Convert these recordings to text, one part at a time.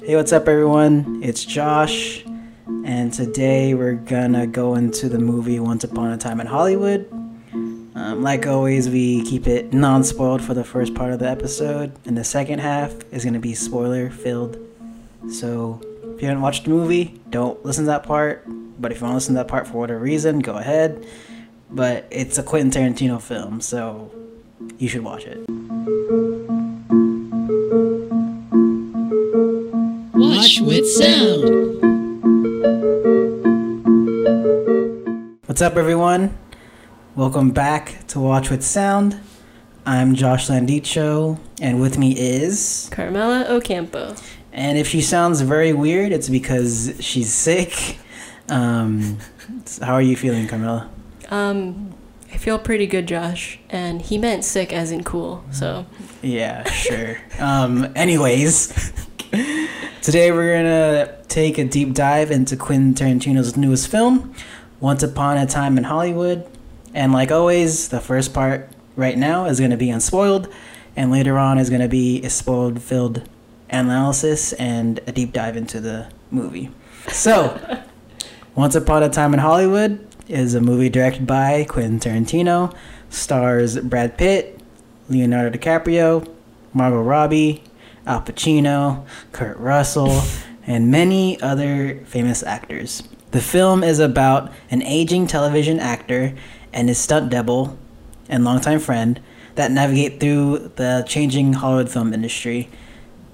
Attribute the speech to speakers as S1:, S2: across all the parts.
S1: Hey, what's up, everyone? It's Josh, and today we're gonna go into the movie Once Upon a Time in Hollywood. Um, like always, we keep it non spoiled for the first part of the episode, and the second half is gonna be spoiler filled. So, if you haven't watched the movie, don't listen to that part. But if you want to listen to that part for whatever reason, go ahead. But it's a Quentin Tarantino film, so you should watch it.
S2: Watch with sound.
S1: What's up, everyone? Welcome back to Watch with Sound. I'm Josh Landicho, and with me is.
S3: Carmela Ocampo.
S1: And if she sounds very weird, it's because she's sick. Um, how are you feeling, Carmela?
S3: Um, I feel pretty good, Josh. And he meant sick as in cool, so.
S1: Yeah, sure. um, anyways, today we're gonna take a deep dive into Quentin Tarantino's newest film, Once Upon a Time in Hollywood. And like always, the first part right now is gonna be unspoiled, and later on is gonna be a spoiled filled analysis and a deep dive into the movie. So, Once Upon a Time in Hollywood is a movie directed by Quentin Tarantino, stars Brad Pitt, Leonardo DiCaprio, Margot Robbie, Al Pacino, Kurt Russell, and many other famous actors. The film is about an aging television actor and his stunt double and longtime friend that navigate through the changing Hollywood film industry.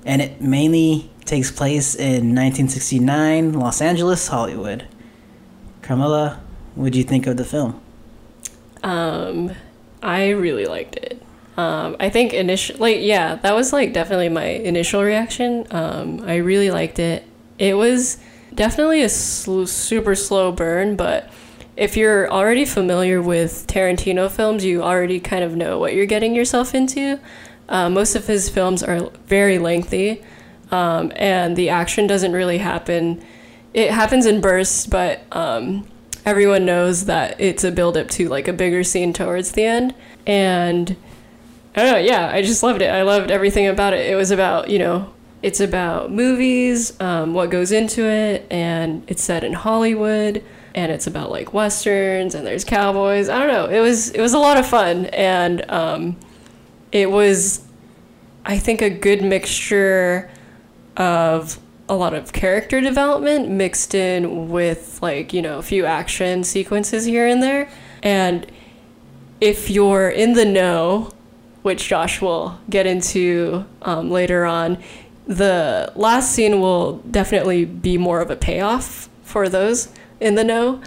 S1: And it mainly takes place in 1969 Los Angeles, Hollywood. Carmela, what did you think of the film?
S3: Um, I really liked it. Um, I think initial, like, yeah, that was like definitely my initial reaction. Um, I really liked it. It was definitely a sl- super slow burn, but if you're already familiar with Tarantino films, you already kind of know what you're getting yourself into. Uh, most of his films are very lengthy, um, and the action doesn't really happen. It happens in bursts, but um, everyone knows that it's a build up to like a bigger scene towards the end. And I don't know, yeah, I just loved it. I loved everything about it. It was about, you know, it's about movies, um, what goes into it, and it's set in Hollywood, and it's about like westerns, and there's cowboys. I don't know. It was it was a lot of fun, and um, it was, I think, a good mixture of a lot of character development mixed in with like you know a few action sequences here and there, and if you're in the know which Josh will get into um, later on. The last scene will definitely be more of a payoff for those in the know.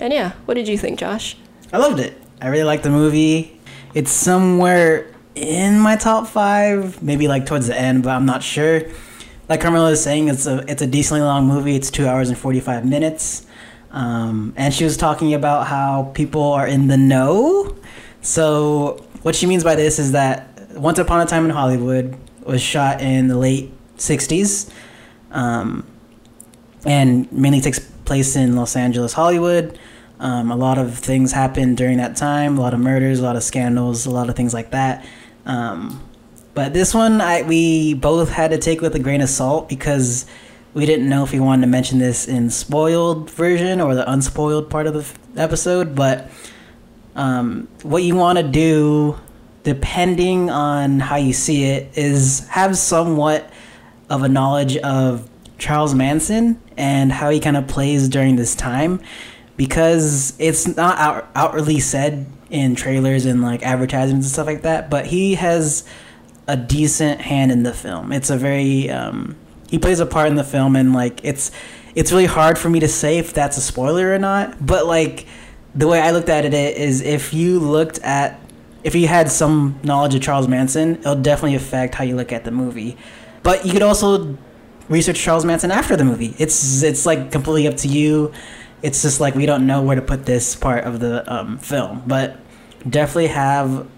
S3: And yeah, what did you think, Josh?
S1: I loved it. I really liked the movie. It's somewhere in my top five, maybe like towards the end, but I'm not sure. Like Carmela was saying, it's a it's a decently long movie. It's two hours and forty five minutes, um, and she was talking about how people are in the know. So what she means by this is that Once Upon a Time in Hollywood was shot in the late '60s, um, and mainly takes place in Los Angeles, Hollywood. Um, a lot of things happened during that time. A lot of murders, a lot of scandals, a lot of things like that. Um, but this one, I we both had to take with a grain of salt because we didn't know if we wanted to mention this in spoiled version or the unspoiled part of the f- episode. But um, what you want to do, depending on how you see it, is have somewhat of a knowledge of Charles Manson and how he kind of plays during this time because it's not out- outwardly said in trailers and like advertisements and stuff like that, but he has a decent hand in the film. It's a very um, he plays a part in the film, and like it's it's really hard for me to say if that's a spoiler or not. But like the way I looked at it is, if you looked at if you had some knowledge of Charles Manson, it'll definitely affect how you look at the movie. But you could also research Charles Manson after the movie. It's it's like completely up to you. It's just like we don't know where to put this part of the um, film, but definitely have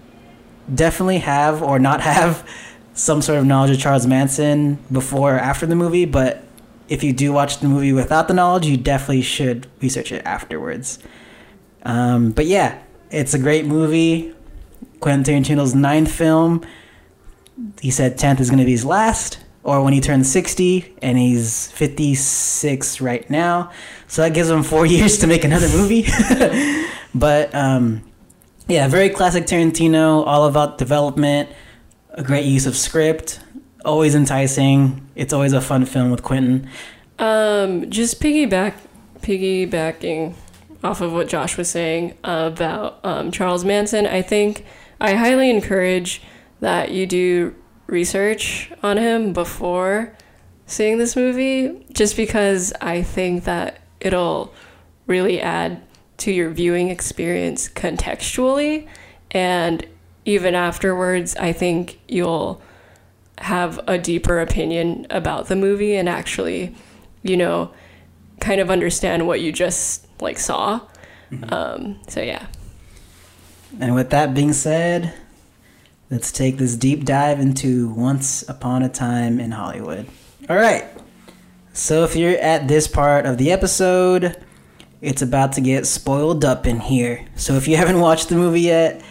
S1: definitely have or not have some sort of knowledge of Charles Manson before or after the movie, but if you do watch the movie without the knowledge, you definitely should research it afterwards. Um, but yeah, it's a great movie. Quentin Tarantino's ninth film. He said 10th is going to be his last. or when he turns 60, and he's 56 right now. So that gives him four years to make another movie. but um, yeah, very classic Tarantino, all about development, a great use of script, always enticing. It's always a fun film with Quentin.
S3: Um, just piggyback, piggybacking off of what Josh was saying about um, Charles Manson. I think I highly encourage that you do research on him before seeing this movie, just because I think that it'll really add to your viewing experience contextually, and even afterwards, I think you'll have a deeper opinion about the movie and actually, you know, kind of understand what you just like saw. Um, so yeah.
S1: And with that being said, let's take this deep dive into Once Upon a Time in Hollywood. All right. So if you're at this part of the episode, it's about to get spoiled up in here. So if you haven't watched the movie yet,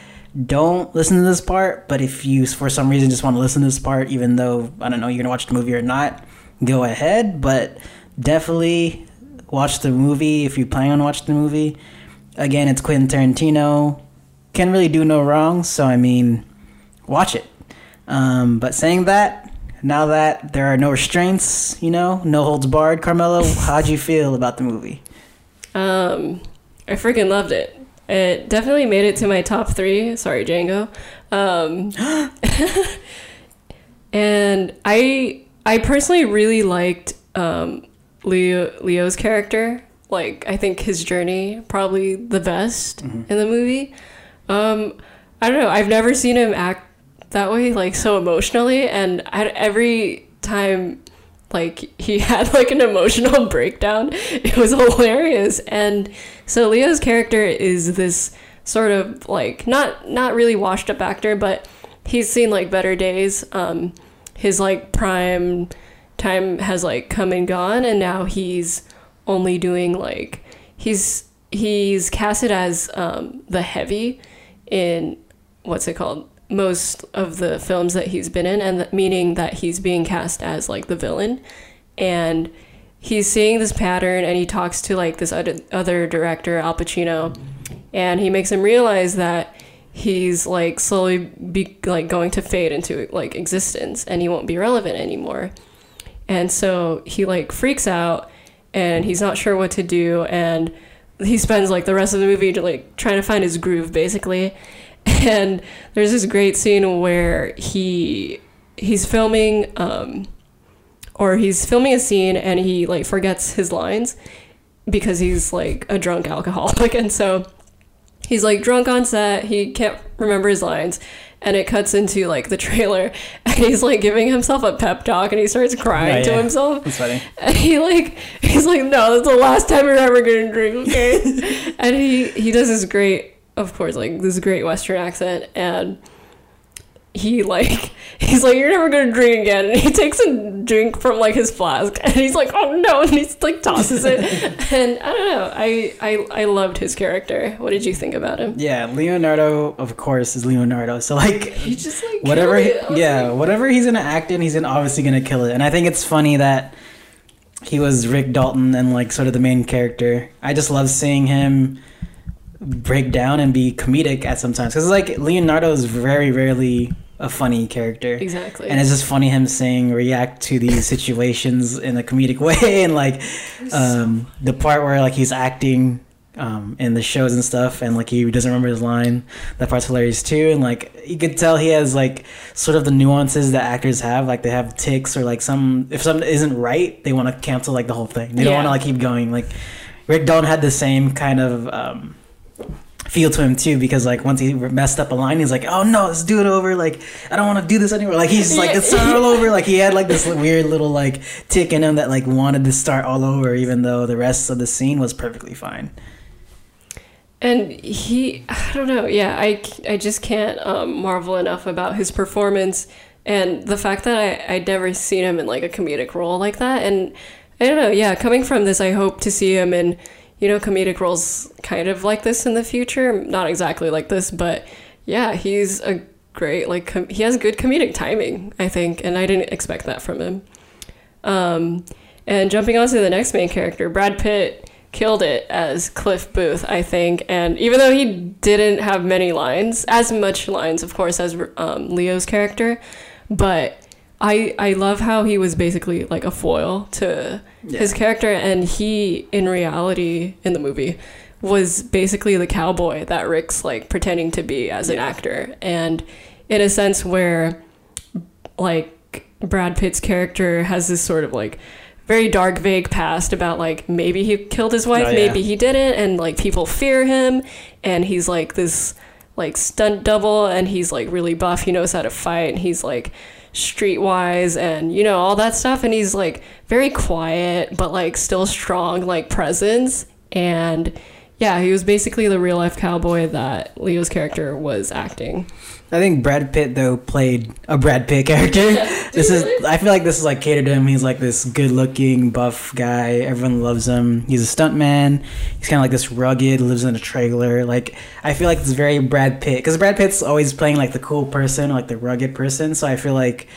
S1: don't listen to this part. But if you, for some reason, just want to listen to this part, even though I don't know you're gonna watch the movie or not, go ahead. But definitely watch the movie if you plan on watching the movie. Again, it's Quentin Tarantino. Can really do no wrong. So I mean, watch it. Um, but saying that, now that there are no restraints, you know, no holds barred, Carmela, how'd you feel about the movie?
S3: Um, I freaking loved it. It definitely made it to my top three. Sorry, Django. Um, and I I personally really liked um, Leo Leo's character. Like I think his journey probably the best in the movie. Um, I don't know. I've never seen him act that way, like so emotionally, and I, every time like he had like an emotional breakdown it was hilarious and so leo's character is this sort of like not not really washed up actor but he's seen like better days um his like prime time has like come and gone and now he's only doing like he's he's casted as um the heavy in what's it called? Most of the films that he's been in and meaning that he's being cast as like the villain. And he's seeing this pattern and he talks to like this other, other director al pacino and he makes him realize that he's like slowly be like going to fade into like existence and he won't be relevant anymore and so he like freaks out and he's not sure what to do and he spends like the rest of the movie like trying to find his groove basically. And there's this great scene where he he's filming um or he's filming a scene and he like forgets his lines because he's like a drunk alcoholic. And so he's like drunk on set. He can't remember his lines and it cuts into like the trailer and he's like giving himself a pep talk and he starts crying
S1: Yeah,
S3: to
S1: yeah.
S3: himself
S1: That's funny.
S3: and he like he's like no that's the last time you're ever gonna drink okay and he he does this great of course like this great western accent and he like he's like you're never gonna drink again and he takes a drink from like his flask and he's like oh no and he's like tosses it and i don't know I, I i loved his character what did you think about him
S1: Yeah, Leonardo, of course, is Leonardo. So like,
S3: he just like
S1: whatever, he. Yeah,
S3: like,
S1: whatever he's gonna act in, he's gonna obviously gonna kill it. And I think it's funny that he was Rick Dalton and like sort of the main character. I just love seeing him break down and be comedic at sometimes because like Leonardo is very rarely a funny character.
S3: exactly.
S1: And it's just funny him saying react to these situations in a comedic way. And like um, the part where like he's acting um, in the shows and stuff and like he doesn't remember his line. That part's hilarious too. And like you could tell he has like sort of the nuances that actors have. Like they have ticks or like some if something isn't right they want to cancel like the whole thing. They don't want to like keep going. Like Rick Dalton had the same kind of um, feel to him too because like once he messed up a line he's like oh no let's do it over like i don't want to do this anymore. Like he's like it's start all over. Like he had like this weird little like tick in him that like wanted to start all over even though the rest of the scene was perfectly fine.
S3: And he i don't know yeah i i just can't um, marvel enough about his performance and the fact that I, i'd never seen him in like a comedic role like that. And i don't know yeah coming from this i hope to see him in you know comedic roles kind of like this in the future not exactly like this but yeah he's a great. Like com- he has good comedic timing, I think, and I didn't expect that from him. Um, and jumping on to the next main character, Brad Pitt killed it as Cliff Booth, I think. And even though he didn't have many lines, as much lines, of course, as um, Leo's character, but I I love how he was basically like a foil to his character, and he in reality in the movie was basically the cowboy that Rick's like pretending to be as an actor, and in a sense where like Brad Pitt's character has this sort of like very dark, vague past about like maybe he killed his wife,
S1: Oh, yeah.
S3: maybe he didn't, and like people fear him, and he's like this like stunt double, and he's like really buff. He knows how to fight, and he's like streetwise, and you know all that stuff, and he's like very quiet, but like still strong, like presence, and yeah, he was basically the real life cowboy that Leo's character was acting.
S1: I think Brad Pitt though played a Brad Pitt character. this is I feel like this is like catered to him. He's like this good-looking buff guy. Everyone loves him. He's a stuntman. He's kind of like this rugged, lives in a trailer. Like I feel like it's very Brad Pitt because Brad Pitt's always playing like the cool person, like the rugged person. So I feel like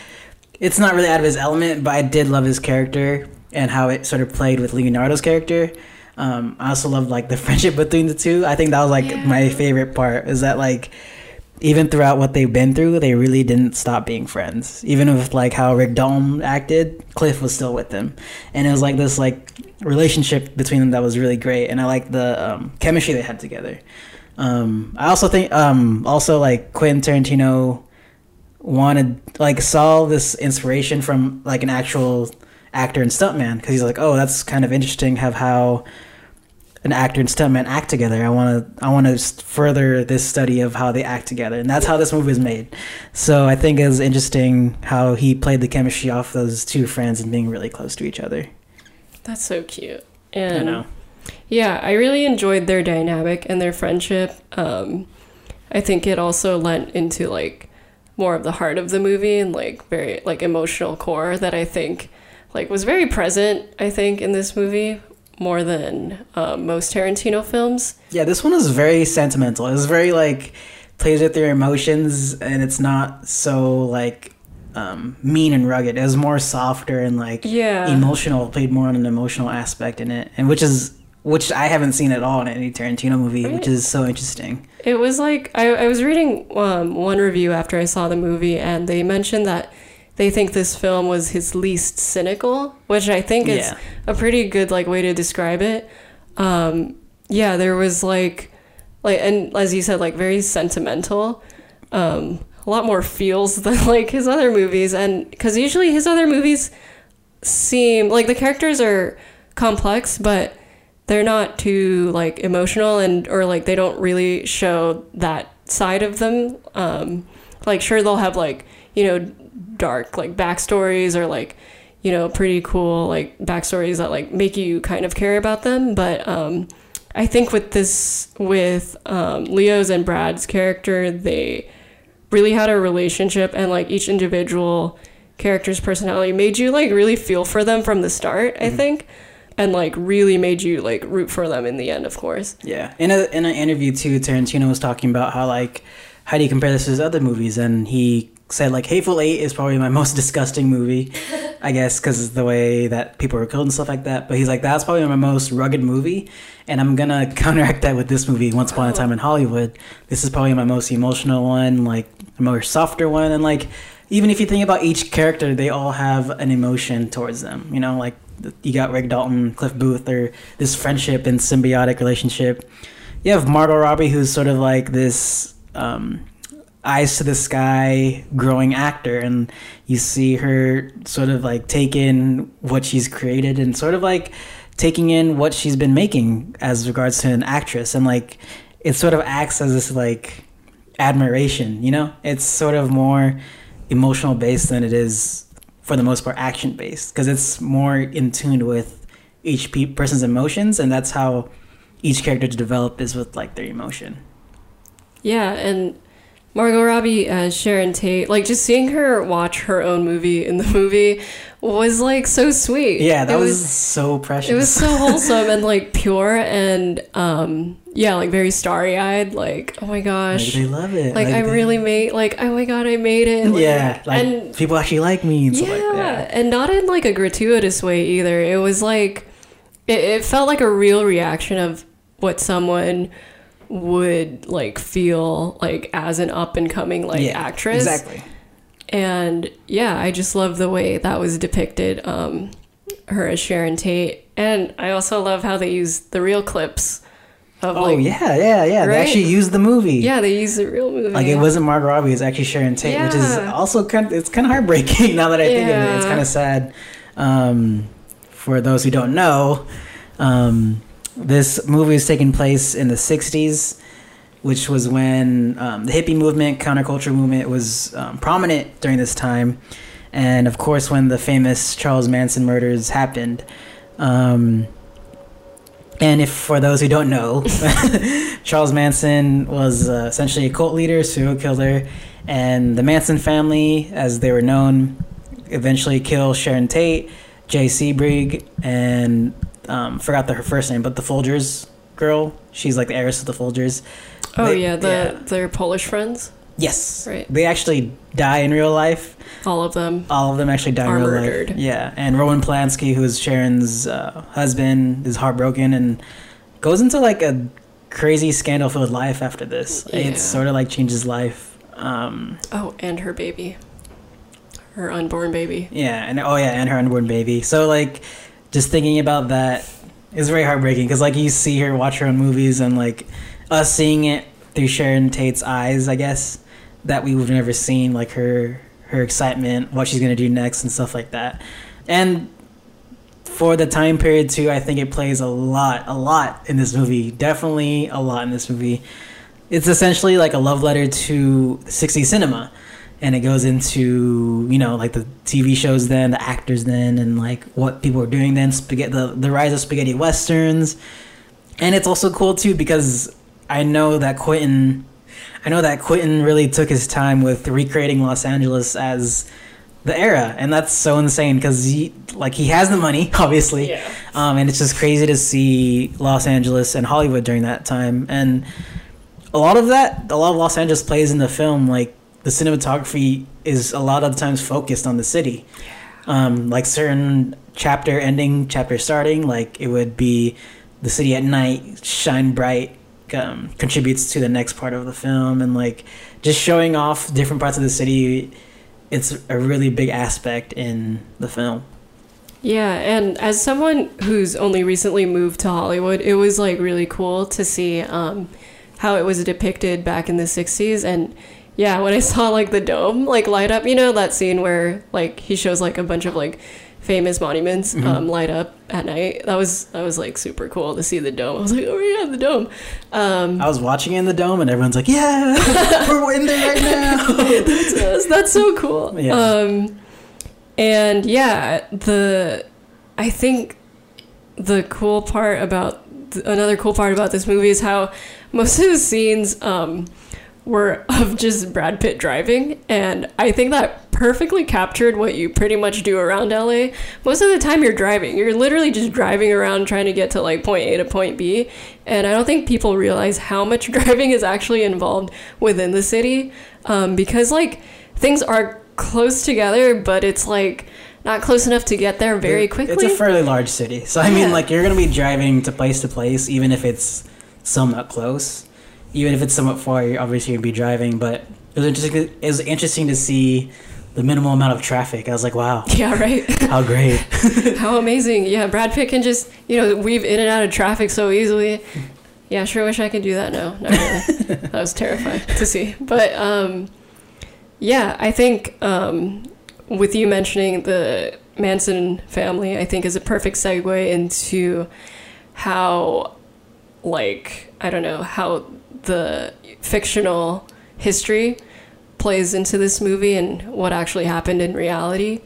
S1: it's not really out of his element. But I did love his character and how it sort of played with Leonardo's character. Um, I also loved like the friendship between the two. I think that was like my favorite part. Is that like even throughout what they've been through, they really didn't stop being friends. Even with like how Rick Dalton acted, Cliff was still with them, and it was like this like relationship between them that was really great. And I like the um, chemistry they had together. Um, I also think um, also like Quentin Tarantino wanted like saw this inspiration from like an actual actor and stuntman because he's like, oh, that's kind of interesting. Have how an actor and stuntman act together. I want to I want to further this study of how they act together, and that's how this movie is made. So I think it was interesting how he played the chemistry off those two friends and being really close to each other.
S3: That's so cute. And
S1: know,
S3: Yeah, I really enjoyed their dynamic and their friendship. Um, I think it also lent into like more of the heart of the movie and like very like emotional core that I think like was very present. I think in this movie more than um, most Tarantino films.
S1: yeah, this one is very sentimental. It's very like plays with your emotions, and it's not so like um, mean and rugged. It was more softer and like
S3: Yeah.
S1: emotional. Played more on an emotional aspect in it, and which is which I haven't seen at all in any Tarantino movie, which is so interesting.
S3: It was like I, I was reading um, one review after I saw the movie, and they mentioned that they think this film was his least cynical, which I think is
S1: Yeah.
S3: a pretty good like way to describe it. Um, yeah, there was like, like, and as you said, like very sentimental. Um, a lot more feels than like his other movies, and because usually his other movies seem like the characters are complex, but they're not too like emotional and or like they don't really show that side of them. Um, like sure they'll have like you know dark like backstories or like you know pretty cool like backstories that like make you kind of care about them, but um, I think with this with um, Leo's and Brad's character, they really had a relationship and like each individual character's personality made you like really feel for them from the start i think and like really made you like root for them in the end of course.
S1: Yeah, in a in an interview too, Tarantino was talking about how like how do you compare this to his other movies, and he said like Hateful Eight is probably my most disgusting movie, I guess, because of the way that people were killed and stuff like that. But he's like that's probably my most rugged movie, and I'm gonna counteract that with this movie, Once Upon a Time in Hollywood. This is probably my most emotional one, like a more softer one, and like even if you think about each character, they all have an emotion towards them. You know, like you got Rick Dalton, Cliff Booth, or this friendship and symbiotic relationship. You have Margot Robbie, who's sort of like this um, eyes to the sky growing actor, and you see her sort of like take in what she's created and sort of like taking in what she's been making as regards to an actress, and like it sort of acts as this like admiration. You know, it's sort of more emotional based than it is for the most part action based because it's more in tune with each pe- person's emotions and that's how each character to develop is with like their emotion
S3: yeah and Margot Robbie as Sharon Tate, like just seeing her watch her own movie in the movie was like so sweet.
S1: Yeah, that
S3: It
S1: was, so precious.
S3: it was so wholesome and like pure and um yeah, like very starry eyed. Like oh my
S1: like,
S3: gosh,
S1: they love it.
S3: like, I
S1: they-
S3: really made like oh my god, I made it. Like,
S1: yeah, like
S3: and
S1: people actually like me and
S3: yeah,
S1: like that.
S3: and not in like a gratuitous way either. It was like it, it felt like a real reaction of what someone would like feel like as an up and coming like
S1: yeah,
S3: actress
S1: Exactly.
S3: and yeah i just love the way that was depicted um her as sharon tate and i also love how they use the real clips of
S1: Oh
S3: like
S1: yeah, yeah, yeah. They actually used the movie.
S3: yeah they used the real movie
S1: Like it wasn't Margot Robbie, it's actually Sharon Tate, which is also kind of it's kind of heartbreaking now that I think of it. It's kind of sad. Um, for those who don't know, um, this movie is taking place in the '60s, which was when um, the hippie movement, counterculture movement, was um, prominent during this time, and of course when the famous Charles Manson murders happened. Um, and if for those who don't know, Charles Manson was uh, essentially a cult leader, serial killer, and the Manson family, as they were known, eventually kill Sharon Tate, Jay Sebring, and um, forgot the, her first name, but the Folgers girl. She's like the heiress of the Folgers.
S3: oh
S1: they-
S3: yeah the
S1: yeah.
S3: their polish friends
S1: Yes,
S3: Right.
S1: They actually die in real life.
S3: all of them
S1: All of them actually die in real
S3: murdered.
S1: life. Yeah, and Roman Polanski, who is Sharon's uh, husband, is heartbroken and goes into like a crazy scandal-filled life after this.
S3: Yeah.
S1: It sort of like changes life. Um,
S3: oh and her baby her unborn baby
S1: yeah, and oh yeah, and her unborn baby. So like, just thinking about that is very heartbreaking because like you see her watch her own movies and like us seeing it through Sharon Tate's eyes, I guess that we've never seen, like her her excitement, what she's gonna do next, and stuff like that. And for the time period too, I think it plays a lot, a lot in this movie. Definitely a lot in this movie. It's essentially like a love letter to 60s cinema. And it goes into, you know, like the TV shows then, the actors then, and like what people were doing then, spaghetti, the, the rise of spaghetti westerns. And it's also cool too because I know that Quentin, I know that Quentin really took his time with recreating Los Angeles as the era, and that's so insane because he, like, he has the money, obviously,
S3: Yeah.
S1: um, and it's just crazy to see Los Angeles and Hollywood during that time, and a lot of that, a lot of Los Angeles plays in the film, like the cinematography is a lot of the times focused on the city, um, like certain chapter ending, chapter starting, like it would be the city at night, shine bright, um, contributes to the next part of the film, and like just showing off different parts of the city. It's a really big aspect in the film.
S3: Yeah, and as someone who's only recently moved to Hollywood, it was like really cool to see um, how it was depicted back in the 60s and yeah, when I saw like the dome like light up, you know that scene where like he shows like a bunch of like famous monuments um, light up at night. That was that was like super cool to see the dome. I was like, "Oh yeah, the dome." Um
S1: I was watching in the dome, and everyone's like, "Yeah, we're in there right now."
S3: that's, that's so cool.
S1: Yeah.
S3: Um, and yeah, the I think the cool part about another cool part about this movie is how most of the scenes um, were of just Brad Pitt driving, and I think that perfectly captured what you pretty much do around LA. Most of the time, you're driving. You're literally just driving around trying to get to like point A to point B, and I don't think people realize how much driving is actually involved within the city, um, because like things are close together, but it's like not close enough to get there very quickly.
S1: It's a fairly large city, so I mean,
S3: Yeah.
S1: like you're gonna be driving to place to place, even if it's somewhat close. Even if it's somewhat far, you're obviously gonna be driving. But it was interesting. It was interesting to see the minimal amount of traffic. I was like, wow,
S3: yeah, right.
S1: how great.
S3: How amazing. Yeah, Brad Pitt can just, you know, weave in and out of traffic so easily. Yeah, sure wish I could do that. No, not really. that was terrifying to see. But um, yeah, I think um, with you mentioning the Manson family, I think is a perfect segue into how, like, I don't know, how the fictional history plays into this movie and what actually happened in reality.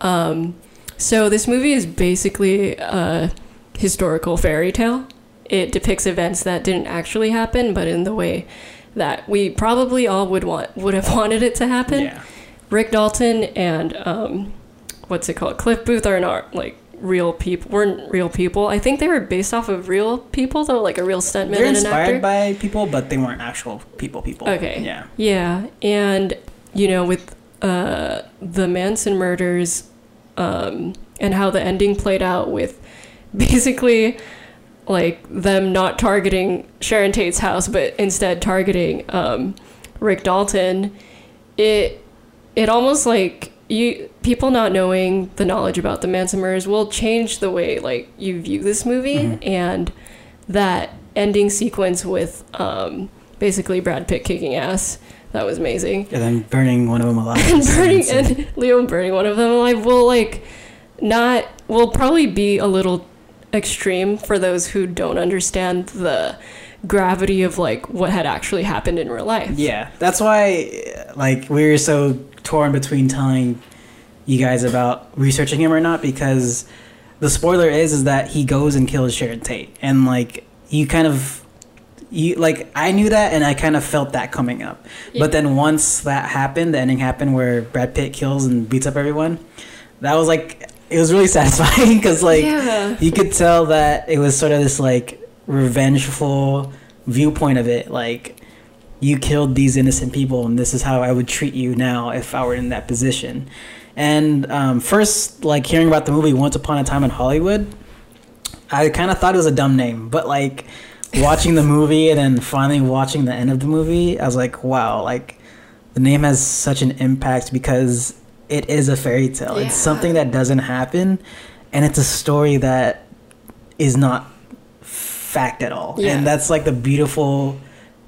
S3: Um, so this movie is basically a historical fairy tale. It depicts events that didn't actually happen, but in the way that we probably all would want would have wanted it to happen.
S1: Yeah.
S3: Rick Dalton and um, what's it called? Cliff Booth are not like real people. weren't real people. I think they were based off of real people though, like a real stuntman
S1: They're
S3: and an actor.
S1: inspired by people, but they weren't actual people. People.
S3: Okay.
S1: Yeah.
S3: Yeah, and you know, with uh, the Manson murders, um, and how the ending played out with basically like them not targeting Sharon Tate's house, but instead targeting um, Rick Dalton. It it almost like you people not knowing the knowledge about the Manson will change the way like you view this movie and that ending sequence with um, basically Brad Pitt kicking ass. That was amazing.
S1: And then burning one of them alive.
S3: And burning and Leo burning one of them alive will like not will probably be a little extreme for those who don't understand the gravity of like what had actually happened in real life.
S1: Yeah, that's why like we were so torn between telling you guys about researching him or not because the spoiler is is that he goes and kills Sharon Tate and like you kind of you like I knew that and I kind of felt that coming up.
S3: Yeah.
S1: But then once that happened, the ending happened where Brad Pitt kills and beats up everyone. That was like it was really satisfying cuz like
S3: Yeah.
S1: you could tell that it was sort of this like revengeful viewpoint of it like you killed these innocent people and this is how i would treat you now if i were in that position and um, first like hearing about the movie once upon a time in hollywood i kind of thought it was a dumb name but like watching the movie and then finally watching the end of the movie i was like wow like the name has such an impact because it is a fairy tale
S3: Yeah.
S1: it's something that doesn't happen and it's a story that is not fact at all
S3: Yeah.
S1: and that's like the beautiful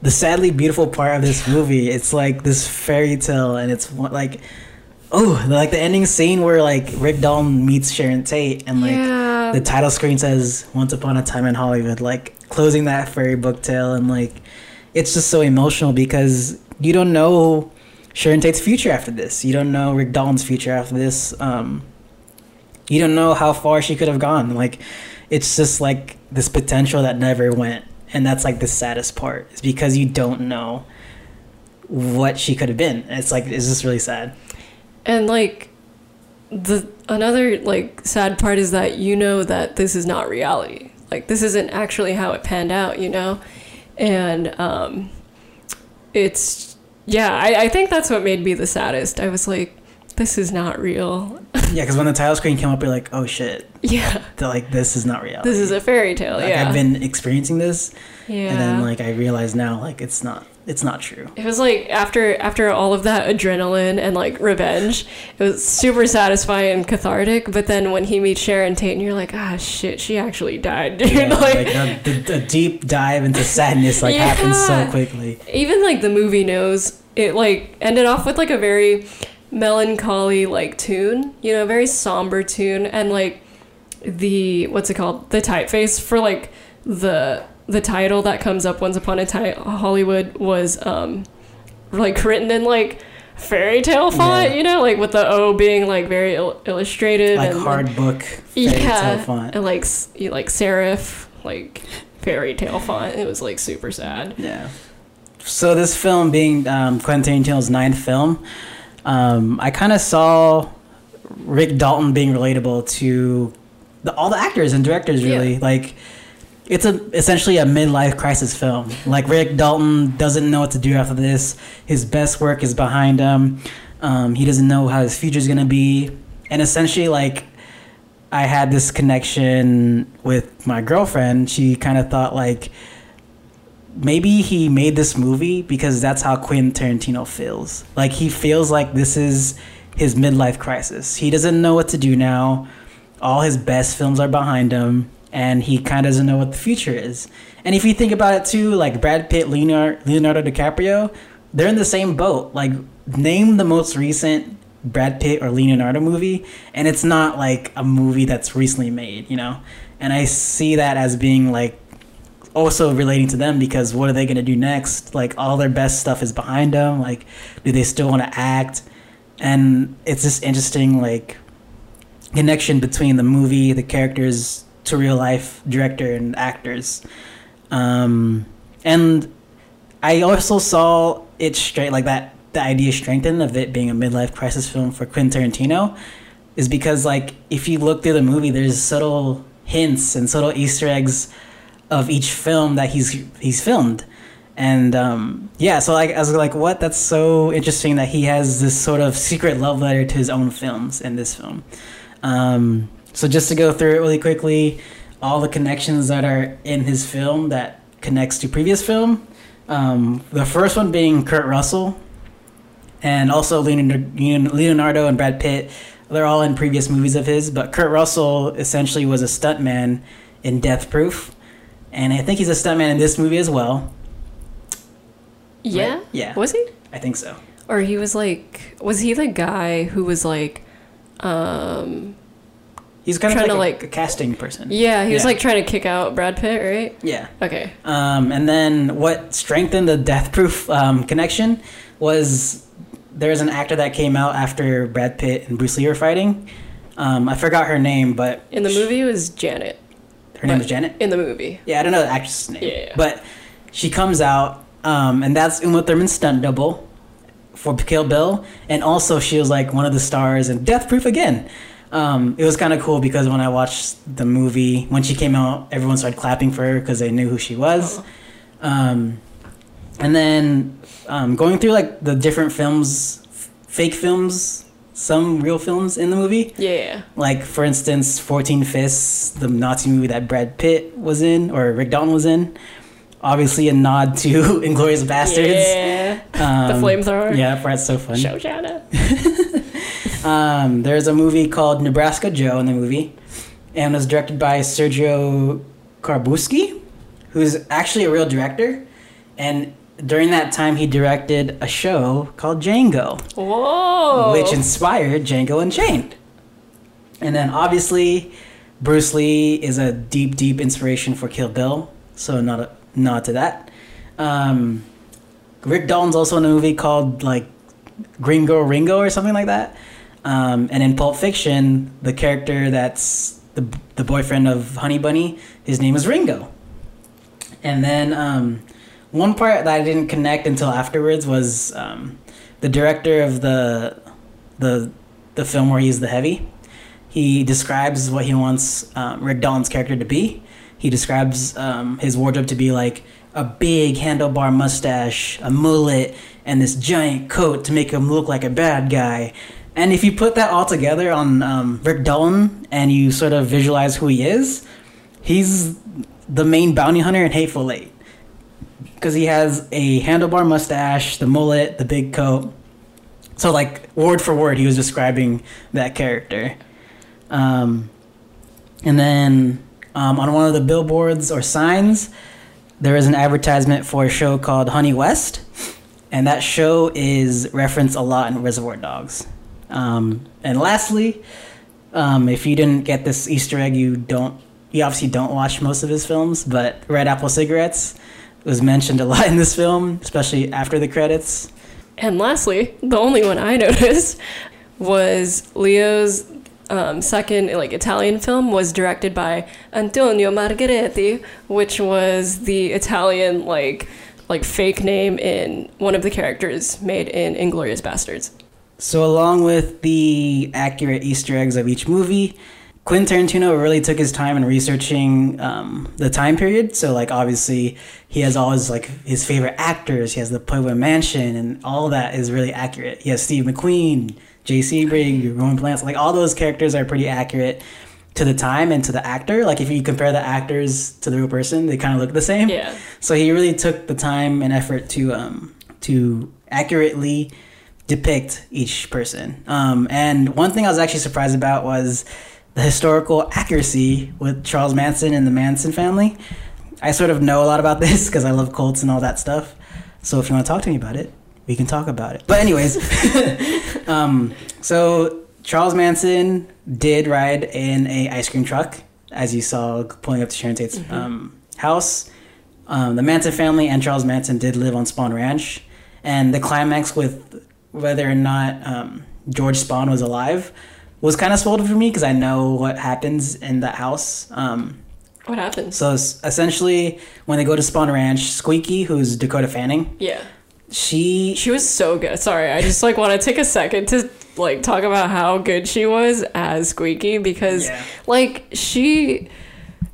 S1: the sadly beautiful part of this movie it's like this fairy tale and it's like oh like the ending scene where like rick dalton meets sharon tate and like
S3: Yeah.
S1: the title screen says once upon a time in hollywood like closing that fairy book tale and like it's just so emotional because you don't know sharon tate's future after this. You don't know rick dalton's future after this. Um you don't know how far she could have gone. Like it's just like this potential that never went and that's like the saddest part is because you don't know what she could have been it's like it's just really sad
S3: And like the another like sad part is that you know that this is not reality. Like this isn't actually how it panned out, you know? And um it's yeah, I, I think that's what made me the saddest. I was like, this is not real.
S1: yeah because when the title screen came up you're like oh shit
S3: yeah.
S1: they're like this is not real.
S3: This is a fairy tale,
S1: like
S3: yeah.
S1: i've been experiencing this
S3: yeah.
S1: and then like i realize now like it's not it's not true
S3: it was like after after all of that adrenaline and like revenge, it was super satisfying and cathartic. But then when he meets Sharon Tate, and you're like, ah, shit, she actually died, dude.
S1: Yeah,
S3: like,
S1: like the, deep dive into sadness like happens so quickly
S3: even like the movie knows it like ended off with like a very melancholy like tune you know very somber tune and like the what's it called? The typeface for like the the title that comes up once upon a time hollywood was um like written in like fairy tale font
S1: Yeah.
S3: you know like with the o being like very il- illustrated
S1: like
S3: and
S1: hard book fairy
S3: yeah.
S1: tale font.
S3: And like like serif like fairy tale font. It was like super sad.
S1: Yeah. So this film being um, Quentin Tarantino's ninth film, um, I kind of saw Rick Dalton being relatable to the, all the actors and directors. Really,
S3: Yeah.
S1: like it's a essentially a midlife crisis film. Like Rick Dalton doesn't know what to do after this. His best work is behind him. Um, he doesn't know how his future is gonna be, and essentially like. I had this connection with my girlfriend. She kind of thought like, maybe he made this movie because that's how Quentin Tarantino feels. Like he feels like this is his midlife crisis. He doesn't know what to do now. All his best films are behind him, and he kind of doesn't know what the future is. And if you think about it too, like Brad Pitt, Leonardo, Leonardo DiCaprio, they're in the same boat. Like name the most recent Brad Pitt or Leonardo movie, and it's not like a movie that's recently made, you know. And I see that as being like also relating to them because what are they going to do next? Like all their best stuff is behind them. Like, do they still want to act? And it's this interesting like connection between the movie, the characters to real life director and actors. Um, and I also saw it straight like that. The idea strengthened of it being a midlife crisis film for Quentin Tarantino is because like if you look through the movie, there's subtle hints and subtle Easter eggs of each film that he's he's filmed. And um, yeah, so like I was like, what? That's so interesting that he has this sort of secret love letter to his own films in this film. Um, so just to go through it really quickly, all the connections that are in his film that connects to previous film. Um, the first one being Kurt Russell, and also Leonardo and Brad Pitt. They're all in previous movies of his, but Kurt Russell essentially was a stuntman in Death Proof, and I think he's a stuntman in this movie as well.
S3: Yeah.
S1: Right? Yeah.
S3: Was he?
S1: I think so.
S3: Or he was like, was he the guy who was like, um,
S1: He's kind of
S3: Trying
S1: like,
S3: to,
S1: a,
S3: like-
S1: a casting person.
S3: yeah, he was
S1: Yeah.
S3: like trying to kick out Brad Pitt, right?
S1: Yeah.
S3: Okay.
S1: Um, and then what strengthened the Death Proof um, connection was there's an actor that came out after Brad Pitt and Bruce Lee were fighting. Um, I forgot her name, but
S3: In the movie, it was Janet.
S1: Her name is Janet.
S3: In the movie.
S1: Yeah, I don't know the actress's name.
S3: Yeah, yeah.
S1: But she comes out, um, and that's Uma Thurman's stunt double for Kill Bill, and also she was like one of the stars in Death Proof again. Um, it was kind of cool because when I watched the movie, when she came out, everyone started clapping for her because they knew who she was.
S3: Oh.
S1: Um, and then um, going through like the different films, f- fake films, some real films in the movie.
S3: Yeah.
S1: Like for instance, Fourteen Fists, the Nazi movie that Brad Pitt was in or Rick Dalton was in. Obviously, a nod to Inglourious Basterds.
S3: Yeah.
S1: Um,
S3: the flamethrower.
S1: Yeah, that's so fun.
S3: Show.
S1: Um, there's a movie called Nebraska Joe in the movie, and it was directed by Sergio Corbucci, who's actually a real director. And during that time, he directed a show called Django.
S3: Whoa.
S1: which inspired Django Unchained. And then obviously, Bruce Lee is a deep, deep inspiration for Kill Bill, so not a nod to that. Um, Rick Dalton's also in a movie called like Gringo Ringo or something like that. Um, and in Pulp Fiction, the character that's the the boyfriend of Honey Bunny, his name is Ringo. And then um, one part that I didn't connect until afterwards was um, the director of the the the film where he's the heavy. He describes what he wants um, Rick Dalton's character to be. He describes um, his wardrobe to be like a big handlebar mustache, a mullet, and this giant coat to make him look like a bad guy. And if you put that all together on um, Rick Dalton and you sort of visualize who he is, he's the main bounty hunter in Hateful Eight because he has a handlebar mustache, the mullet, the big coat. So, like word for word, he was describing that character. Um, and then um, on one of the billboards or signs, there is an advertisement for a show called Honey West, and that show is referenced a lot in Reservoir Dogs. Um, and lastly, um, if you didn't get this Easter egg, you don't. You obviously don't watch most of his films, but Red Apple Cigarettes was mentioned a lot in this film, especially after the credits.
S3: And lastly, the only one I noticed was Leo's um, second like Italian film was directed by Antonio Margheriti, which was the Italian like like fake name in one of the characters made in Inglourious Basterds.
S1: So, along with the accurate Easter eggs of each movie, Quentin Tarantino really took his time in researching um, the time period. So, like, obviously, he has all his like his favorite actors. He has the Playboy Mansion, and all that is really accurate. He has Steve McQueen, Jay Sebring, Roman Polanski. Like, all those characters are pretty accurate to the time and to the actor. Like, if you compare the actors to the real person, they kind of look the same.
S3: Yeah.
S1: So he really took the time and effort to um, to accurately depict each person. Um, and one thing I was actually surprised about was the historical accuracy with Charles Manson and the Manson family. I sort of know a lot about this because I love cults and all that stuff. So if you want to talk to me about it, we can talk about it. But anyways, um, so Charles Manson did ride in a ice cream truck, as you saw pulling up to Sharon Tate's um, house. Um, the Manson family and Charles Manson did live on Spahn Ranch, and the climax with whether or not um, George Spahn was alive was kind of spoiled for me because I know what happens in that house. Um,
S3: What happens?
S1: So essentially, when they go to Spahn Ranch, Squeaky, who's Dakota Fanning,
S3: yeah.
S1: she
S3: She was so good. Sorry, I just like want to take a second to like talk about how good she was as Squeaky because
S1: Yeah.
S3: like she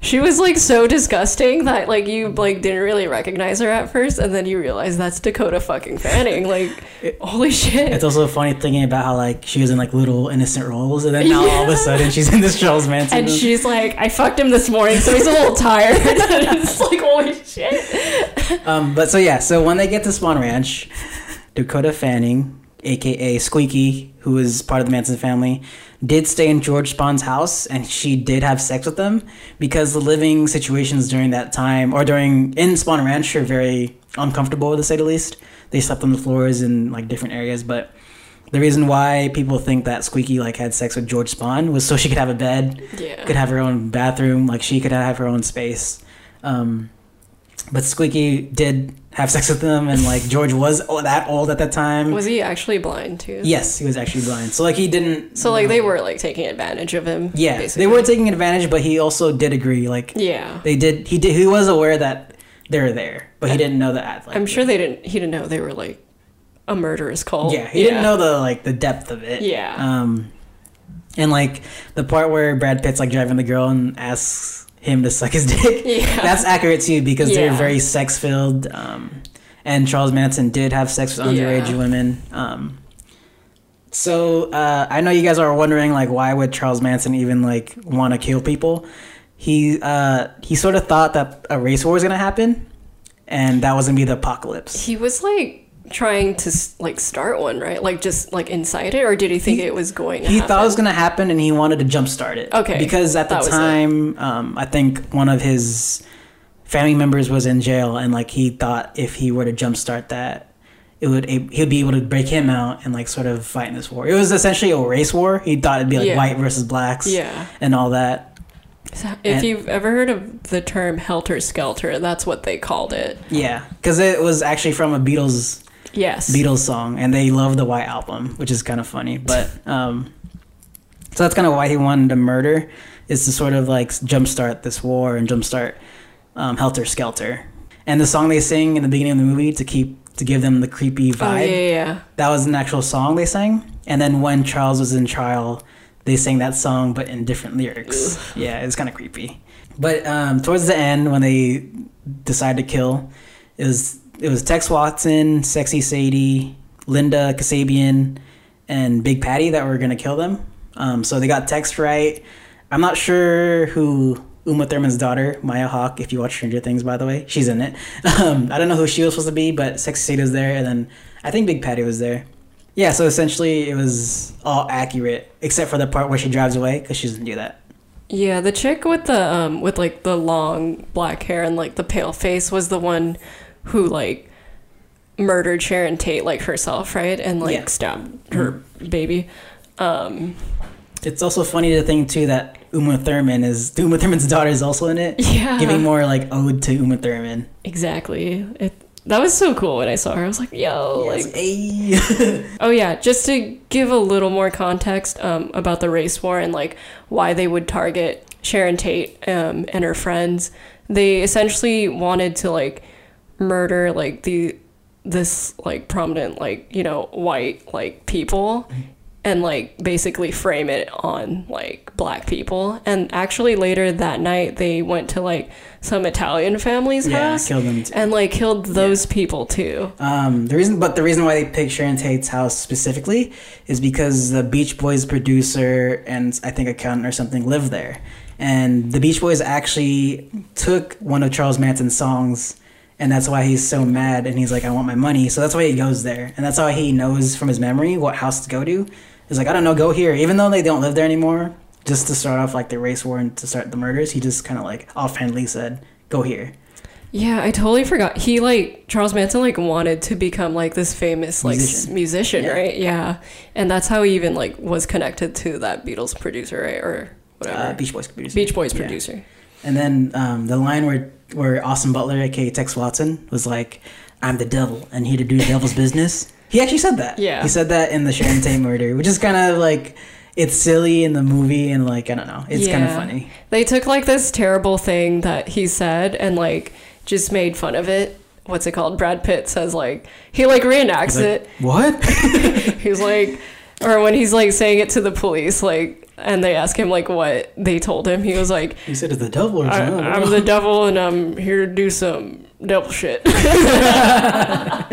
S3: she was like so disgusting that like you like didn't really recognize her at first and then you realize that's Dakota fucking Fanning. Like holy shit.
S1: It's also funny thinking about how like she was in like little innocent roles, and then now all of a sudden she's in this Charles Manson.
S3: and
S1: movie.
S3: she's like, I fucked him this morning, so he's a little tired. it's like, holy shit.
S1: um, but so yeah, so when they get to Spahn Ranch, Dakota Fanning, aka Squeaky, who is part of the Manson family, did stay in George Spahn's house, and she did have sex with him because the living situations during that time or during in Spahn Ranch are very uncomfortable to say the least. They slept on the floors in like different areas, but. The reason why people think that Squeaky like had sex with George Spahn was so she could have a bed,
S3: Yeah.
S1: could have her own bathroom, like she could have her own space. Um, but Squeaky did have sex with them, and like George was that old at that time.
S3: Was he actually blind too?
S1: yes, he was actually blind. So like he didn't.
S3: So like they were like taking advantage of him.
S1: Yeah,
S3: basically.
S1: they were taking advantage, but he also did agree. Like
S3: Yeah.
S1: they did. He did. He was aware that they were there, but he didn't know that. Like,
S3: I'm sure they didn't. He didn't know they were like a murderous cult.
S1: Yeah, he didn't know the like the depth of it.
S3: Yeah.
S1: Um, and like the part where Brad Pitt's like driving the girl and asks him to suck his dick.
S3: Yeah.
S1: That's accurate too because they're very sex filled. Um, and Charles Manson did have sex with underage
S3: Yeah.
S1: women. Um, so uh, I know you guys are wondering like why would Charles Manson even like want to kill people? He uh, he sort of thought that a race war was gonna happen, and that was gonna be the apocalypse.
S3: He was like trying to like start one, right? Like just like incite it, or did he think it was going? To
S1: He
S3: happen?
S1: thought it was gonna happen, and he wanted to jumpstart it.
S3: Okay,
S1: Because at the
S3: that was it.
S1: time, um, I think one of his family members was in jail, and like he thought if he were to jumpstart that, it would he'd be able to break him out and like sort of fight in this war. It was essentially a race war. He thought it'd be like
S3: Yeah.
S1: white versus blacks,
S3: Yeah.
S1: and all that.
S3: So If
S1: And-
S3: you've ever heard of the term helter skelter, that's what they called it.
S1: Yeah, because it was actually from a Beatles
S3: Yes.
S1: Beatles song, and they love the White Album, which is kind of funny. But um, so that's kind of why he wanted to murder, is to sort of like jumpstart this war and jumpstart um, Helter Skelter. And the song they sing in the beginning of the movie to keep to give them the creepy vibe,
S3: Oh yeah, yeah,
S1: that was an actual song they sang. And then when Charles was in trial, they sang that song but in different lyrics. Yeah, it's kind of creepy. But um, towards the end, when they decide to kill, it was it was Tex Watson, Sexy Sadie, Linda Kasabian, and Big Patty that were gonna kill them. Um, so they got Tex right. I'm not sure who Uma Thurman's daughter, Maya Hawke. If you watch Stranger Things, by the way, she's in it. Um, I don't know who she was supposed to be, but Sexy Sadie was there, and then I think Big Patty was there. Yeah, so essentially it was all accurate except for the part where she drives away because she doesn't do that.
S3: Yeah, the chick with the um with like the long black hair and like the pale face was the one who like murdered Sharon Tate like herself, right? And like
S1: Yeah. Mm-hmm.
S3: stabbed her baby. Um
S1: It's also funny to think too that Uma Thurman is Uma Thurman's daughter is also in it,
S3: yeah.
S1: giving more like ode to Uma Thurman.
S3: exactly. It that was so cool when I saw her. I was like, yo,
S1: Yeah,
S3: like
S1: "Ay."
S3: Oh yeah, just to give a little more context um, about the race war and like why they would target Sharon Tate um, and her friends. They essentially wanted to like murder like the this like prominent like you know white like people and like basically frame it on like black people. And actually later that night they went to like some Italian family's
S1: yeah,
S3: house
S1: killed them. Too.
S3: and like killed those people too.
S1: Um, the reason, but the reason why they picked Sharon Tate's house specifically is because the Beach Boys producer and I think accountant or something lived there, and the Beach Boys actually took one of Charles Manson's songs, and that's why he's so mad. And he's like, "I want my money," so that's why he goes there, and that's how he knows from his memory what house to go to. He's like, "I don't know, go here," even though they don't live there anymore. Just to start off like the race war and to start the murders, he just kind of like offhandedly said, "Go here."
S3: Yeah, I totally forgot. He like Charles Manson like wanted to become like this famous like
S1: Musician.
S3: musician,
S1: Yeah.
S3: right? Yeah, and that's how he even like was connected to that Beatles producer, right, or whatever
S1: Uh, Beach Boys producer.
S3: Beach Boys
S1: Yeah.
S3: producer.
S1: And then um, the line where where Austin Butler, aka Tex Watson, was like, "I'm the devil and here to do the devil's business." He actually said that.
S3: Yeah.
S1: He said that in the Sharon Tate murder, which is kind of like it's silly in the movie and like I don't know, it's kind of funny.
S3: They took like this terrible thing that he said and like just made fun of it. What's it called? Brad Pitt says like he like reenacts
S1: Like,
S3: it.
S1: what?
S3: He's like, or when he's like saying it to the police, like, and they ask him like what they told him, he was like,
S1: he said it's the devil or
S3: I,
S1: something.
S3: "I'm the devil and I'm here to do some devil shit."
S1: that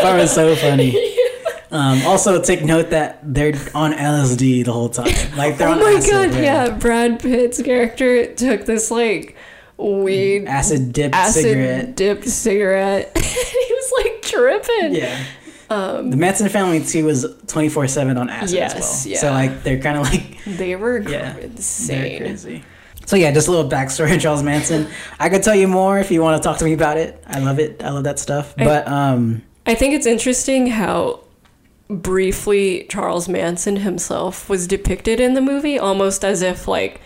S1: part was so funny. Um, also, take note that they're on LSD the whole time. Like they're
S3: oh
S1: on
S3: my
S1: acid,
S3: god, yeah. Brad Pitt's character took this like weed
S1: acid dipped
S3: acid
S1: cigarette.
S3: dipped cigarette. he was like tripping.
S1: Yeah. The Manson family too was twenty four seven on acid
S3: Yes,
S1: as well.
S3: yeah.
S1: So like they're kind of like
S3: They were
S1: Yeah,
S3: insane.
S1: crazy. So yeah, just a little backstory on Charles Manson. I could tell you more if you want to talk to me about it. I love it. I love that stuff.
S3: I-
S1: But um,
S3: I think it's interesting how briefly Charles Manson himself was depicted in the movie, almost as if like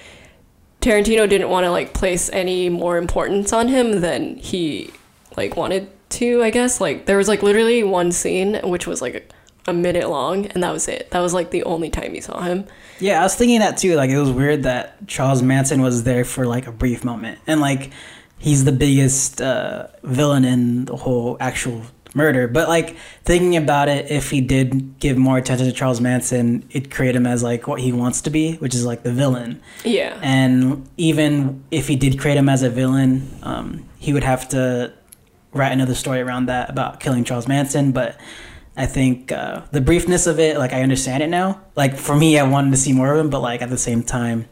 S3: Tarantino didn't want to like place any more importance on him than he like wanted to. I guess like there was like literally one scene which was like a minute long, and that was it. That was like the only time you saw him.
S1: yeah, I was thinking that too. Like it was weird that Charles Manson was there for like a brief moment, and like he's the biggest uh, villain in the whole actual murder. But like thinking about it, if he did give more attention to Charles Manson, it'd create him as like what he wants to be, which is like the villain.
S3: Yeah.
S1: And even if he did create him as a villain, um, he would have to write another story around that about killing Charles Manson. But I think uh, the briefness of it, like I understand it now. Like for me, I wanted to see more of him, but like at the same time,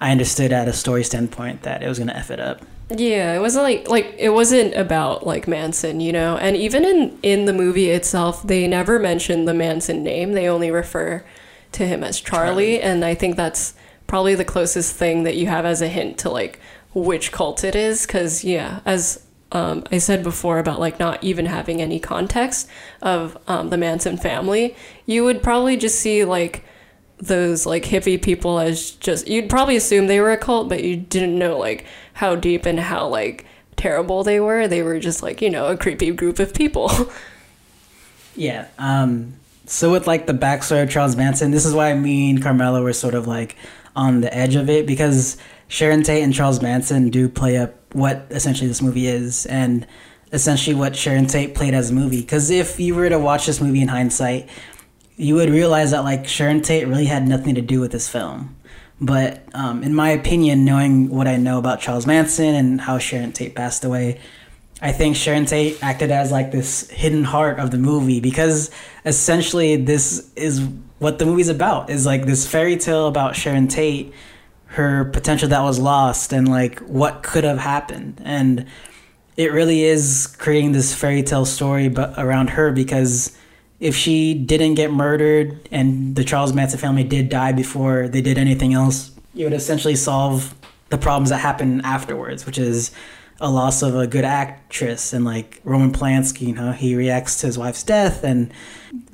S1: I understood at a story standpoint that it was gonna f it up.
S3: Yeah, it wasn't like like it wasn't about like Manson, you know. And even in in the movie itself, they never mention the Manson name. They only refer to him as Charlie, and I think that's probably the closest thing that you have as a hint to like which cult it is cuz yeah, as um, I said before about like not even having any context of um, the Manson family, you would probably just see like those like hippie people as just you'd probably assume they were a cult but you didn't know like how deep and how like terrible they were they were just like you know a creepy group of people
S1: Yeah. Um, so with like the backstory of Charles Manson, this is why me and Carmela were sort of like on the edge of it because Sharon Tate and Charles Manson do play up what essentially this movie is and essentially what Sharon Tate played as a movie. Because if you were to watch this movie in hindsight, you would realize that like Sharon Tate really had nothing to do with this film. But um, in my opinion, knowing what I know about Charles Manson and how Sharon Tate passed away, I think Sharon Tate acted as like this hidden heart of the movie because essentially this is what the movie's about is like this fairy tale about Sharon Tate, her potential that was lost and like what could have happened. And it really is creating this fairy tale story but around her because if she didn't get murdered and the Charles Manson family did die before they did anything else, it would essentially solve the problems that happen afterwards, which is a loss of a good actress and like Roman Polanski you know, he reacts to his wife's death and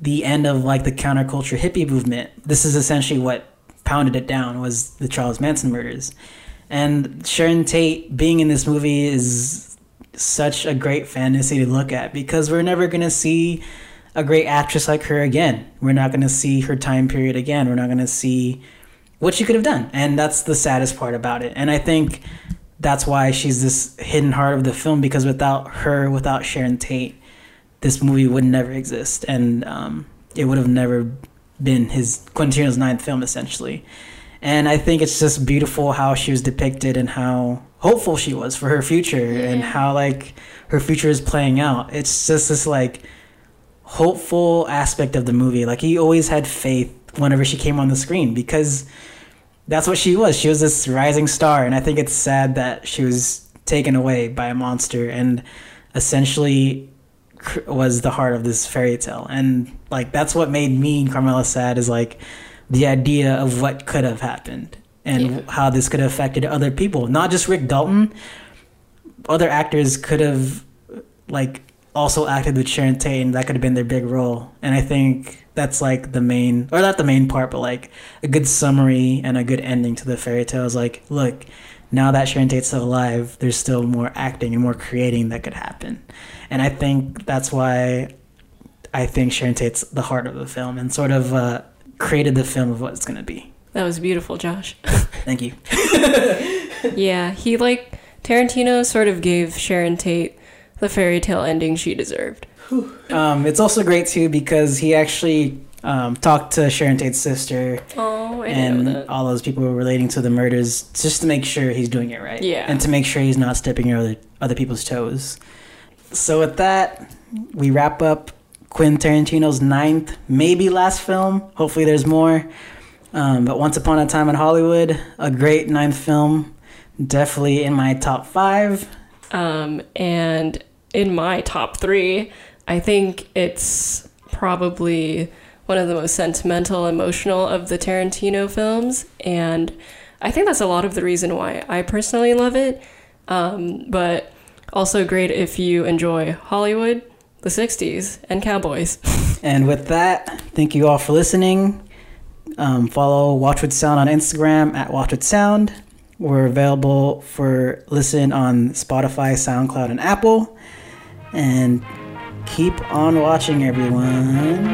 S1: the end of like the counterculture hippie movement. This is essentially what pounded it down was the Charles Manson murders. And Sharon Tate being in this movie is such a great fantasy to look at because we're never going to see a great actress like her again. We're not going to see her time period again. We're not going to see what she could have done. And that's the saddest part about it. And I think that's why she's this hidden heart of the film because without her, without Sharon Tate, this movie would never exist. And um, it would have never been his Quentin Tarantino's ninth film, essentially. And I think it's just beautiful how she was depicted and how hopeful she was for her future and how like her future is playing out. It's just this like hopeful aspect of the movie. Like he always had faith whenever she came on the screen because that's what she was. She was this rising star, and I think it's sad that she was taken away by a monster and essentially was the heart of this fairy tale. And like that's what made me and Carmela sad is like the idea of what could have happened and
S3: Yeah.
S1: how this could have affected other people, not just Rick Dalton. Other actors could have like also acted with Sharon Tate, and that could have been their big role. And I think that's like the main, or not the main part, but like a good summary and a good ending to the fairy tale is like, look, now that Sharon Tate's still alive, there's still more acting and more creating that could happen. And I think that's why I think Sharon Tate's the heart of the film and sort of uh, created the film of what it's going to be.
S3: That was beautiful, Josh.
S1: Thank you.
S3: yeah, he like Tarantino sort of gave Sharon Tate the fairy tale ending she deserved.
S1: Um, it's also great too because he actually um, talked to Sharon Tate's sister
S3: Oh, I didn't know
S1: and all those people relating to the murders just to make sure he's doing it right.
S3: Yeah.
S1: And to make sure he's not stepping on other, other people's toes. So with that, we wrap up Quentin Tarantino's ninth, maybe last film. Hopefully there's more. Um, but Once Upon a Time in Hollywood, a great ninth film. Definitely in my top five.
S3: Um, and in my top three, I think it's probably one of the most sentimental, emotional of the Tarantino films. And I think that's a lot of the reason why I personally love it. Um, but also great if you enjoy Hollywood, the 60s, and cowboys.
S1: And with that, thank you all for listening. Um, follow Watch with Sound on Instagram at Watch with Sound. We're available for listen on Spotify, SoundCloud, and Apple. And keep on watching, everyone.